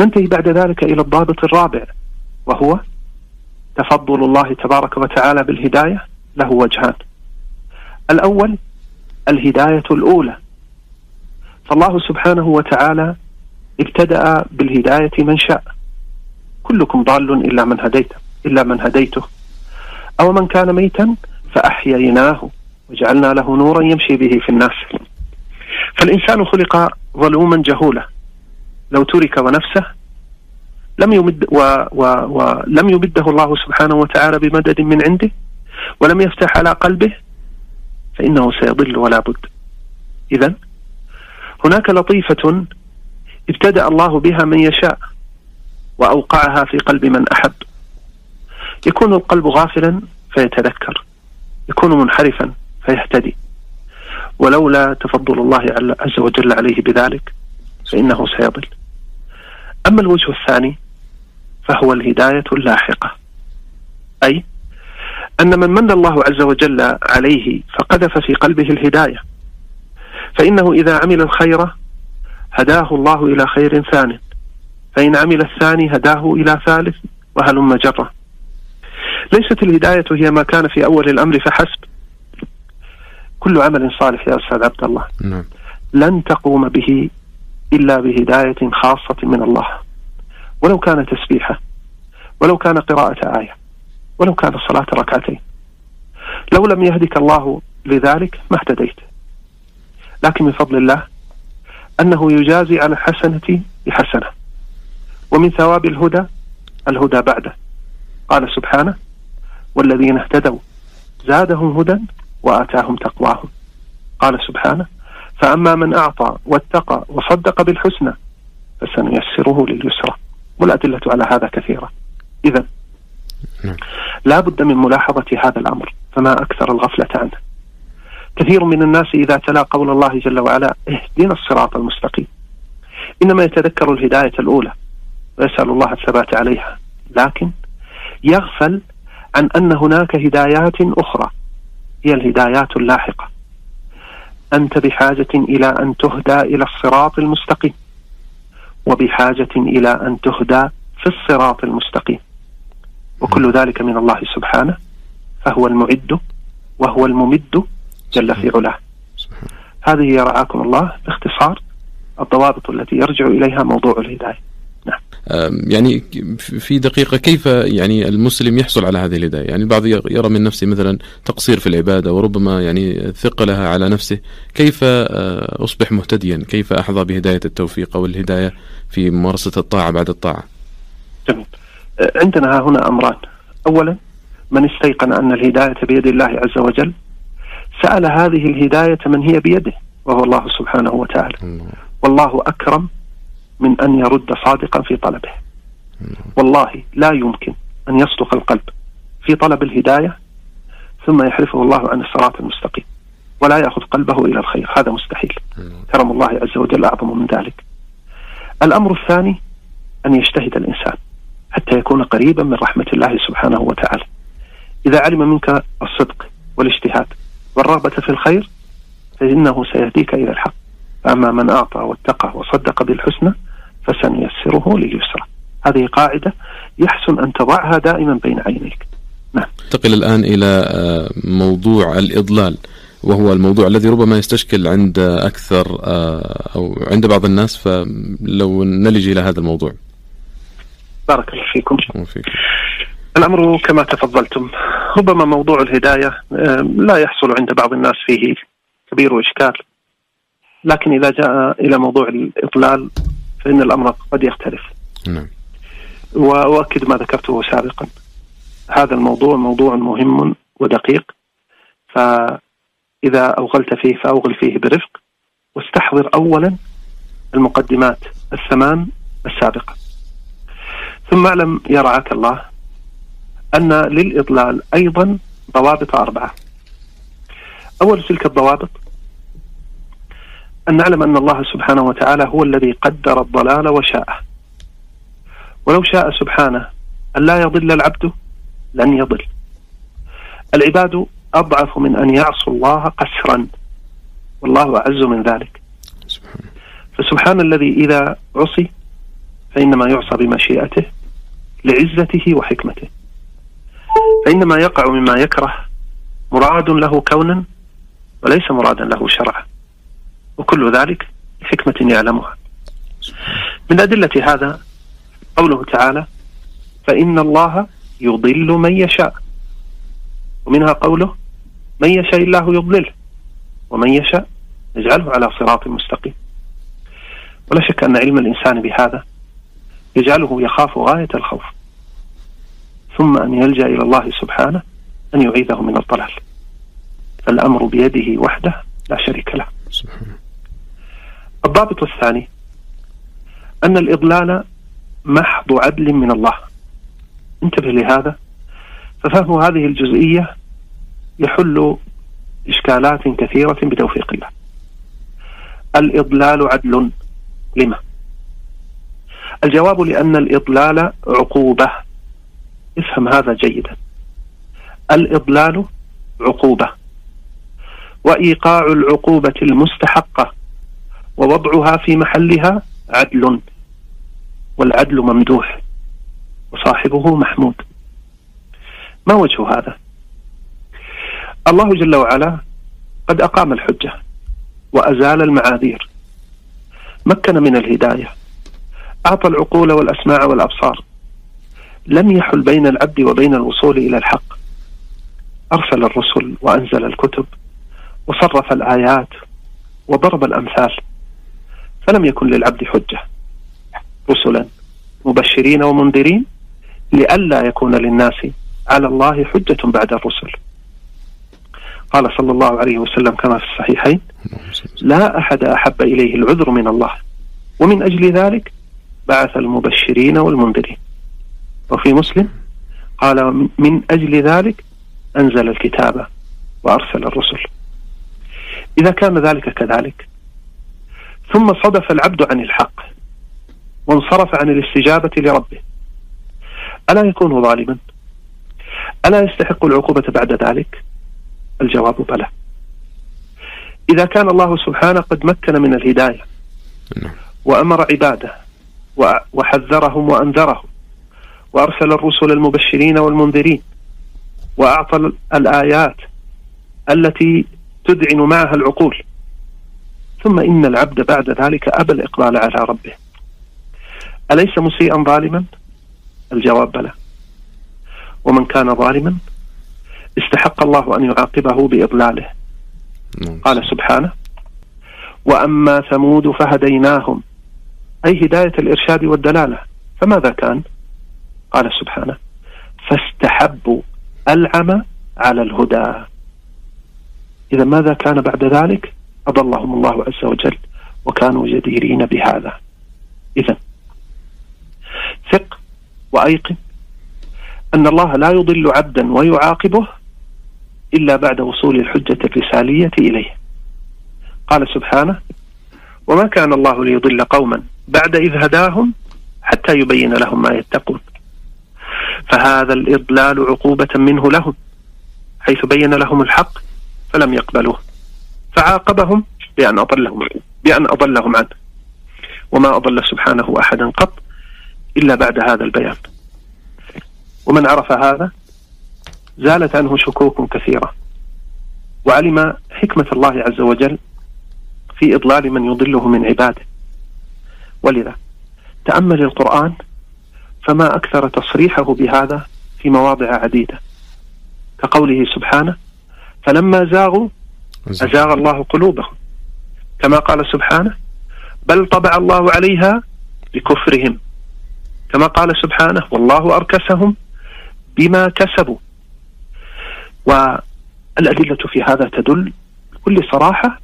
ننتهي بعد ذلك إلى الضابط الرابع وهو تفضل الله تبارك وتعالى بالهداية له وجهان. الأول الهداية الأولى. فالله سبحانه وتعالى ابتدأ بالهداية من شاء. كلكم ضال إلا من هديته إلا من هديته. أو من كان ميتا فأحييناه وجعلنا له نورا يمشي به في الناس. فالإنسان خلق ظلوما جهولا. لو ترك ونفسه لم يمد و و ولم يمده الله سبحانه وتعالى بمدد من عنده ولم يفتح على قلبه فإنه سيضل ولا بد. إذا هناك لطيفة ابتدأ الله بها من يشاء وأوقعها في قلب من أحب. يكون القلب غافلا فيتذكر يكون منحرفا فيهتدي. ولولا تفضل الله عز وجل عليه بذلك فإنه سيضل. أما الوجه الثاني فهو الهداية اللاحقة. أي أن من من الله عز وجل عليه فقذف في قلبه الهداية فإنه إذا عمل الخير هداه الله إلى خير ثان فإن عمل الثاني هداه إلى ثالث وهلم جرة. ليست الهداية هي ما كان في أول الأمر فحسب كل عمل صالح يا أستاذ عبد الله. نعم. لن تقوم به إلا بهداية خاصة من الله. ولو كان تسبيحة ولو كان قراءة آية ولو كان صلاة ركعتين. لو لم يهدك الله لذلك ما اهتديت. لكن من فضل الله أنه يجازي على الحسنة بحسنة. ومن ثواب الهدى الهدى بعده قال سبحانه والذين اهتدوا زادهم هدى وآتاهم تقواهم. قال سبحانه فأما من أعطى واتقى وصدق بالحسنى فسنيسره لليسرى. والأدلة على هذا كثيرة. إذا نعم. لا بد من ملاحظة هذا الأمر فما أكثر الغفلة عنه. كثير من الناس إذا تلا قول الله جل وعلا اهدنا الصراط المستقيم. إنما يتذكر الهداية الأولى ويسأل الله الثبات عليها. لكن يغفل عن أن هناك هدايات أخرى. هي الهدايات اللاحقة. أنت بحاجة إلى أن تهدى إلى الصراط المستقيم وبحاجة إلى أن تهدى في الصراط المستقيم. وكل ذلك من الله سبحانه فهو المعد وهو الممد جل في علاه. هذه رعاكم الله باختصار الضوابط التي يرجع إليها موضوع الهداية. نعم يعني في دقيقة كيف يعني المسلم يحصل على هذه الهداية؟ يعني البعض يرى من نفسه مثلا تقصير في العبادة وربما يعني ثقلها على نفسه. كيف آه، أصبح مهتديا؟ كيف أحظى بهداية التوفيق أو الهداية في ممارسة الطاعة بعد الطاعة؟ جميل آه، عندنا هنا أمران. أولا من استيقن أن الهداية بيد الله عز وجل سأل هذه الهداية من هي بيده وهو الله سبحانه وتعالى. والله أكرم من أن يرد صادقا في طلبه. والله لا يمكن أن يصدق القلب في طلب الهداية ثم يحرفه الله عن الصراط المستقيم ولا يأخذ قلبه إلى الخير. هذا مستحيل. كرم الله عز وجل أعظم من ذلك. الأمر الثاني أن يجتهد الإنسان حتى يكون قريبا من رحمة الله سبحانه وتعالى. إذا علم منك الصدق والاجتهاد والرغبة في الخير فإنه سيهديك إلى الحق. فأما من أعطى واتقى وصدق بالحسنى فسنيسره لليسرى. هذه قاعدة يحسن أن تضعها دائما بين عينيك. نعم. ننتقل الآن إلى آه، موضوع الإضلال وهو الموضوع الذي ربما يستشكل عند أكثر آه، أو عند بعض الناس فلو نلج إلى هذا الموضوع. بارك الله فيكم. فيك. الأمر كما تفضلتم. ربما موضوع الهداية آه، لا يحصل عند بعض الناس فيه كبير إشكال لكن إذا جاء إلى موضوع الإضلال فإن الأمر قد يختلف. نعم. وأؤكد ما ذكرته سابقا. هذا الموضوع موضوع مهم ودقيق. فإذا أوغلت فيه فأوغل فيه برفق. واستحضر أولا المقدمات الثمان السابقة. ثم اعلم يا رعاك الله أن للإضلال أيضا ضوابط أربعة. أول تلك الضوابط أن نعلم أن الله سبحانه وتعالى هو الذي قدر الضلال وشاءه. ولو شاء سبحانه أن لا يضل العبد؟ لن يضل. العباد أضعف من أن يعصوا الله قسرا. والله أعز من ذلك. فسبحان الذي إذا عصي فإنما يعصى بمشيئته لعزته وحكمته. فإن ما يقع مما يكره مراد له كونا وليس مرادا له شرعا. وكل ذلك لحكمة يعلمها. من أدلة هذا قوله تعالى فإن الله يضل من يشاء. ومنها قوله من يشاء الله يضلله ومن يشاء يجعله على صراط مستقيم. ولا شك أن علم الإنسان بهذا يجعله يخاف غاية الخوف ثم أن يلجأ إلى الله سبحانه أن يعيذه من الضلال. فالأمر بيده وحده لا شريك له. الضابط الثاني أن الإضلال محض عدل من الله. انتبه لهذا. ففهم هذه الجزئية يحل إشكالات كثيرة بتوفيق الله. الإضلال عدل. لما؟ الجواب لأن الإضلال عقوبة. افهم هذا جيدا. الإضلال عقوبة. وإيقاع العقوبة المستحقة ووضعها في محلها عدل والعدل ممدوح وصاحبه محمود. ما وجه هذا؟ الله جل وعلا قد أقام الحجة وأزال المعاذير مكن من الهداية أعطى العقول والأسماع والأبصار لم يحل بين العبد وبين الوصول إلى الحق. أرسل الرسل وأنزل الكتب وصرف الآيات وضرب الأمثال. فلم يكن للعبد حجة. رسلا مبشرين ومنذرين لئلا يكون للناس على الله حجة بعد الرسل. قال صلى الله عليه وسلم كما في الصحيحين لا أحد أحب إليه العذر من الله. ومن أجل ذلك بعث المبشرين والمنذرين. وفي مسلم قال من أجل ذلك أنزل الكتاب وأرسل الرسل. إذا كان ذلك كذلك ثم صدف العبد عن الحق وانصرف عن الاستجابة لربه. ألا يكون ظالما؟ ألا يستحق العقوبة بعد ذلك؟ الجواب بلى. إذا كان الله سبحانه قد مكن من الهداية نعم. وأمر عباده وحذرهم وأنذرهم وأرسل الرسل المبشرين والمنذرين وأعطى الآيات التي تدعن معها العقول ثم إن العبد بعد ذلك أبى الإقبال على ربه. أليس مسيئا ظالما؟ الجواب بلى. ومن كان ظالما؟ استحق الله أن يعاقبه بإضلاله. نعم. قال سبحانه وأما ثمود فهديناهم. أي هداية الإرشاد والدلالة. فماذا كان؟ قال سبحانه فاستحبوا العمى على الهدى. إذا ماذا كان بعد ذلك؟ أضلهم الله عز وجل وكانوا جديرين بهذا. إذا ثق وأيقن أن الله لا يضل عبدا ويعاقبه إلا بعد وصول الحجة الرسالية إليه. قال سبحانه وما كان الله ليضل قوما بعد إذ هداهم حتى يبين لهم ما يتقون. فهذا الإضلال عقوبة منه لهم حيث بين لهم الحق فلم يقبلوه. فعاقبهم بأن أضلهم بأن أضلهم عنه. وما أضل سبحانه أحدا قط إلا بعد هذا البيان. ومن عرف هذا زالت عنه شكوك كثيرة. وعلم حكمة الله عز وجل في إضلال من يضله من عباده. ولذا تأمل القرآن فما أكثر تصريحه بهذا في مواضع عديدة. كقوله سبحانه فلما زاغوا أزاغ الله قلوبهم. كما قال سبحانه بل طبع الله عليها بكفرهم. كما قال سبحانه والله أركسهم بما كسبوا. والأدلة في هذا تدل بكل صراحة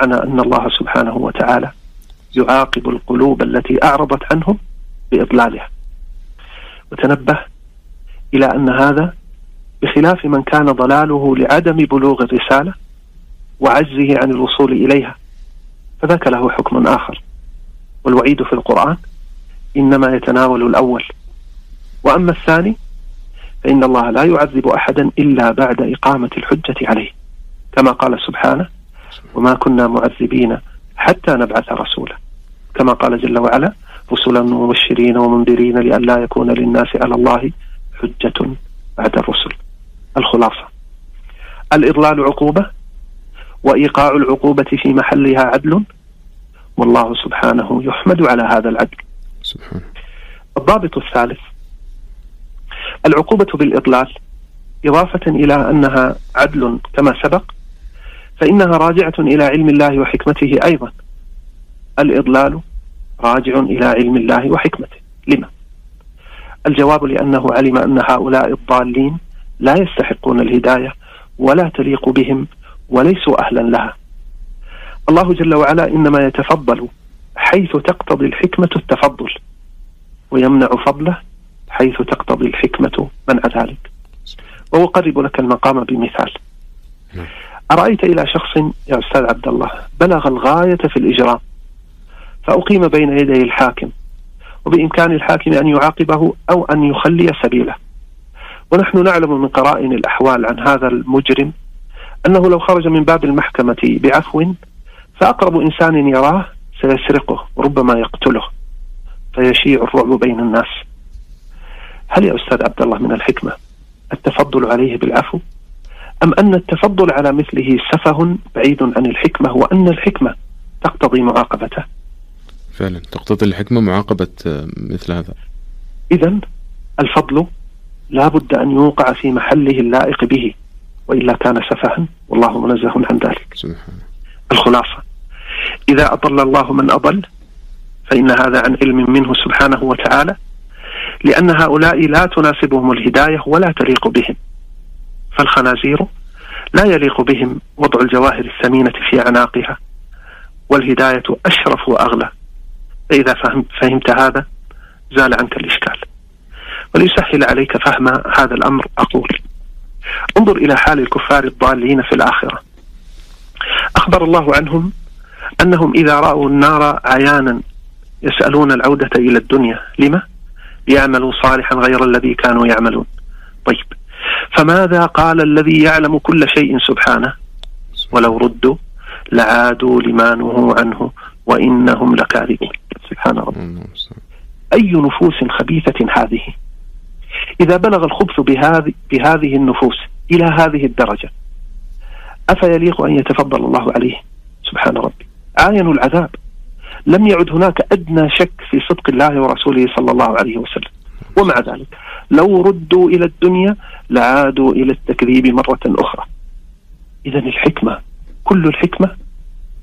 على أن الله سبحانه وتعالى يعاقب القلوب التي أعرضت عنهم بإضلالها. وتنبه إلى أن هذا بخلاف من كان ضلاله لعدم بلوغ الرسالة وعجزه عن الوصول إليها. فذاك له حكم آخر. والوعيد في القرآن إنما يتناول الأول. وأما الثاني فإن الله لا يعذب أحدا إلا بعد إقامة الحجة عليه. كما قال سبحانه وما كنا معذبين حتى نبعث رسولا. كما قال جل وعلا رسلا مبشرين ومنذرين لئلا يكون للناس على الله حجة بعد الرسل. الخلاصة. الإضلال عقوبة وإيقاع العقوبة في محلها عدل. والله سبحانه يحمد على هذا العدل. سبحانه. الضابط الثالث. العقوبة بالإضلال. إضافة إلى أنها عدل كما سبق فإنها راجعة إلى علم الله وحكمته أيضا. الإضلال راجع إلى علم الله وحكمته. لما؟ الجواب لأنه علم أن هؤلاء الضالين لا يستحقون الهداية ولا تليق بهم وليسوا أهلا لها. الله جل وعلا إنما يتفضل حيث تقتضي الحكمة التفضل ويمنع فضله حيث تقتضي الحكمة منع ذلك. وأقرب لك المقام بمثال. أرأيت إلى شخص يا أستاذ عبد الله بلغ الغاية في الإجرام فأقيم بين يدي الحاكم وبإمكان الحاكم أن يعاقبه أو أن يخلي سبيله. ونحن نعلم من قرائن الأحوال عن هذا المجرم أنه لو خرج من باب المحكمة بعفو فأقرب إنسان يراه سيسرقه وربما يقتله فيشيع الرعب بين الناس. هل يا أستاذ عبد الله من الحكمة التفضل عليه بالعفو؟ أم أن التفضل على مثله سفه بعيد عن الحكمة وأن الحكمة تقتضي معاقبته؟ فعلا تقتضي الحكمة معاقبة مثل هذا. إذا الفضل لا بد أن يوقع في محله اللائق به. وإلا كان سفها. والله منزه عن ذلك. سبحانه. الخلاصة. إذا أضل الله من أضل فإن هذا عن علم منه سبحانه وتعالى لأن هؤلاء لا تناسبهم الهداية ولا تليق بهم. فالخنازير لا يليق بهم وضع الجواهر الثمينة في أعناقها والهداية أشرف وأغلى. فإذا فهمت, فهمت هذا زال عنك الإشكال. وليسهل عليك فهم هذا الأمر أقول. انظر إلى حال الكفار الضالين في الآخرة. أخبر الله عنهم أنهم إذا رأوا النار عيانا يسألون العودة إلى الدنيا. لما؟ ليعملوا صالحا غير الذي كانوا يعملون. طيب فماذا قال الذي يعلم كل شيء سبحانه؟ ولو ردوا لعادوا لما نهوا عنه وإنهم لكاذبون. سبحان ربي. أي نفوس خبيثة هذه؟ إذا بلغ الخبث بهذه, بهذه النفوس إلى هذه الدرجة أفيليق أن يتفضل الله عليه؟ سبحان ربي. عاينوا العذاب. لم يعد هناك أدنى شك في صدق الله ورسوله صلى الله عليه وسلم. ومع ذلك لو ردوا إلى الدنيا لعادوا إلى التكذيب مرة أخرى. إذا الحكمة كل الحكمة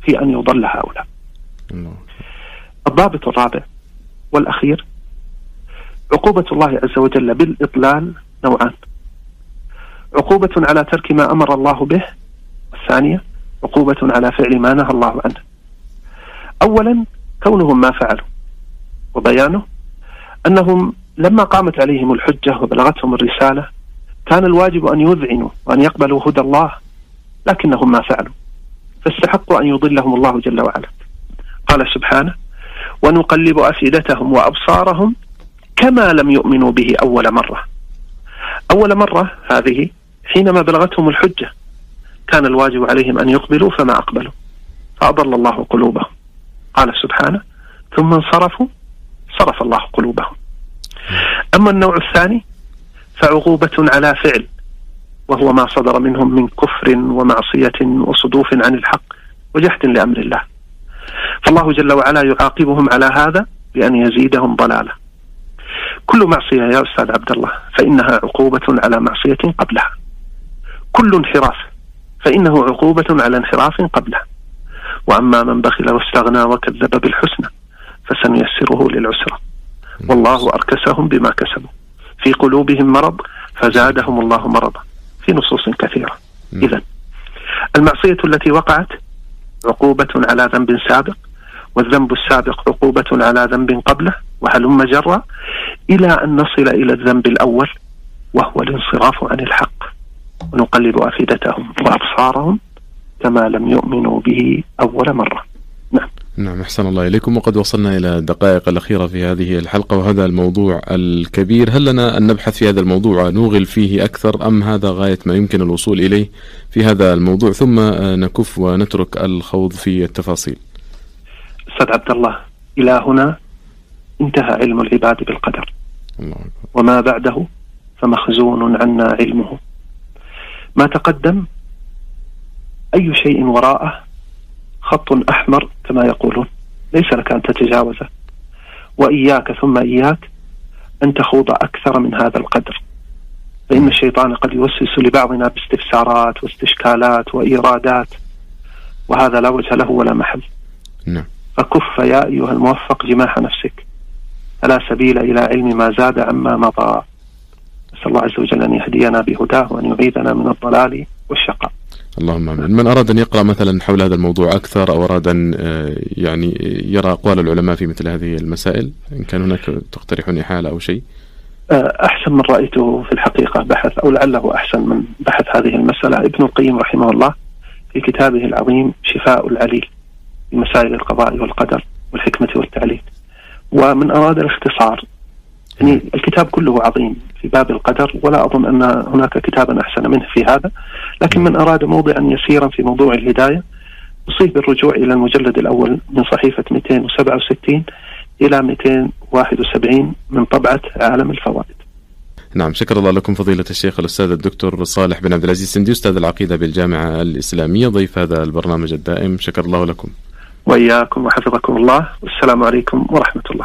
في أن يضل هؤلاء. الضابط الرابع والأخير عقوبة الله عز وجل بالإضلال نوعان. عقوبة على ترك ما أمر الله به. الثانية عقوبة على فعل ما نهى الله عنه. أولا كونهم ما فعلوا. وبيانه أنهم لما قامت عليهم الحجة وبلغتهم الرسالة كان الواجب أن يذعنوا وأن يقبلوا هدى الله لكنهم ما فعلوا. فاستحقوا أن يضلهم الله جل وعلا. قال سبحانه ونقلب أفئدتهم وأبصارهم كما لم يؤمنوا به أول مرة. أول مرة هذه حينما بلغتهم الحجة كان الواجب عليهم أن يقبلوا فما أقبلوا. فأضل الله قلوبهم. قال سبحانه ثم انصرفوا صرف الله قلوبهم. أما النوع الثاني فعقوبة على فعل وهو ما صدر منهم من كفر ومعصية وصدوف عن الحق وجحد لأمر الله. فالله جل وعلا يعاقبهم على هذا بأن يزيدهم ضلالة كل معصية يا أستاذ عبد الله فإنها عقوبة على معصية قبلها. كل انحراف فإنه عقوبة على انحراف قبله وأما من بخل واستغنى وكذب بالحسنى فسنيسره للعسرى. والله أركسهم بما كسبوا. في قلوبهم مرض فزادهم الله مرضا. في نصوص كثيرة. إذا المعصية التي وقعت عقوبة على ذنب سابق والذنب السابق عقوبة على ذنب قبله وهلم جرا إلى أن نصل إلى الذنب الأول وهو الانصراف عن الحق. ونقلب أفئدتهم وأبصارهم كما لم يؤمنوا به أول مرة. نعم. نعم أحسن الله إليكم. وقد وصلنا إلى الدقائق الأخيرة في هذه الحلقة وهذا الموضوع الكبير. هل لنا أن نبحث في هذا الموضوع نوغل فيه أكثر أم هذا غاية ما يمكن الوصول إليه في هذا الموضوع؟ ثم نكف ونترك الخوض في التفاصيل. أستاذ عبد الله إلى هنا انتهى علم العباد بالقدر. وما بعده فمخزون عنا علمه. ما تقدم أي شيء وراءه خط أحمر كما يقولون. ليس لك أن تتجاوزه. وإياك ثم إياك أن تخوض أكثر من هذا القدر. فإن الشيطان قد يوسوس لبعضنا باستفسارات واستشكالات وإيرادات وهذا لا وجه له ولا محل. نعم. فكف يا أيها الموفق جماح نفسك. فلا سبيل إلى علم ما زاد عما مضى نسأل الله عز وجل أن يهدينا بهداه وأن يعيذنا من الضلال والشقاء اللهم آمين. من أراد أن يقرأ مثلا حول هذا الموضوع أكثر أو أراد أن آه، يعني يرى أقوال العلماء في مثل هذه المسائل إن كان هناك تقترحون احاله أو شيء. آه، أحسن من رأيته في الحقيقة بحث أو لعله أحسن من بحث هذه المسألة ابن القيم رحمه الله في كتابه العظيم شفاء العليل في مسائل القضاء والقدر والحكمة والتعليل ومن أراد الاختصار. يعني الكتاب كله عظيم في باب القدر ولا أظن أن هناك كتابا أحسن منه في هذا. لكن من أراد موضعا يسيرا في موضوع الهداية يصيب بالرجوع إلى المجلد الأول من صحيفة 267 إلى 271 من طبعة عالم الفوائد. نعم شكر الله لكم فضيلة الشيخ الأستاذ الدكتور صالح بن عبد العزيز سندي أستاذ العقيدة بالجامعة الإسلامية ضيف هذا البرنامج الدائم. شكر الله لكم. وإياكم وحفظكم الله. والسلام عليكم ورحمة الله.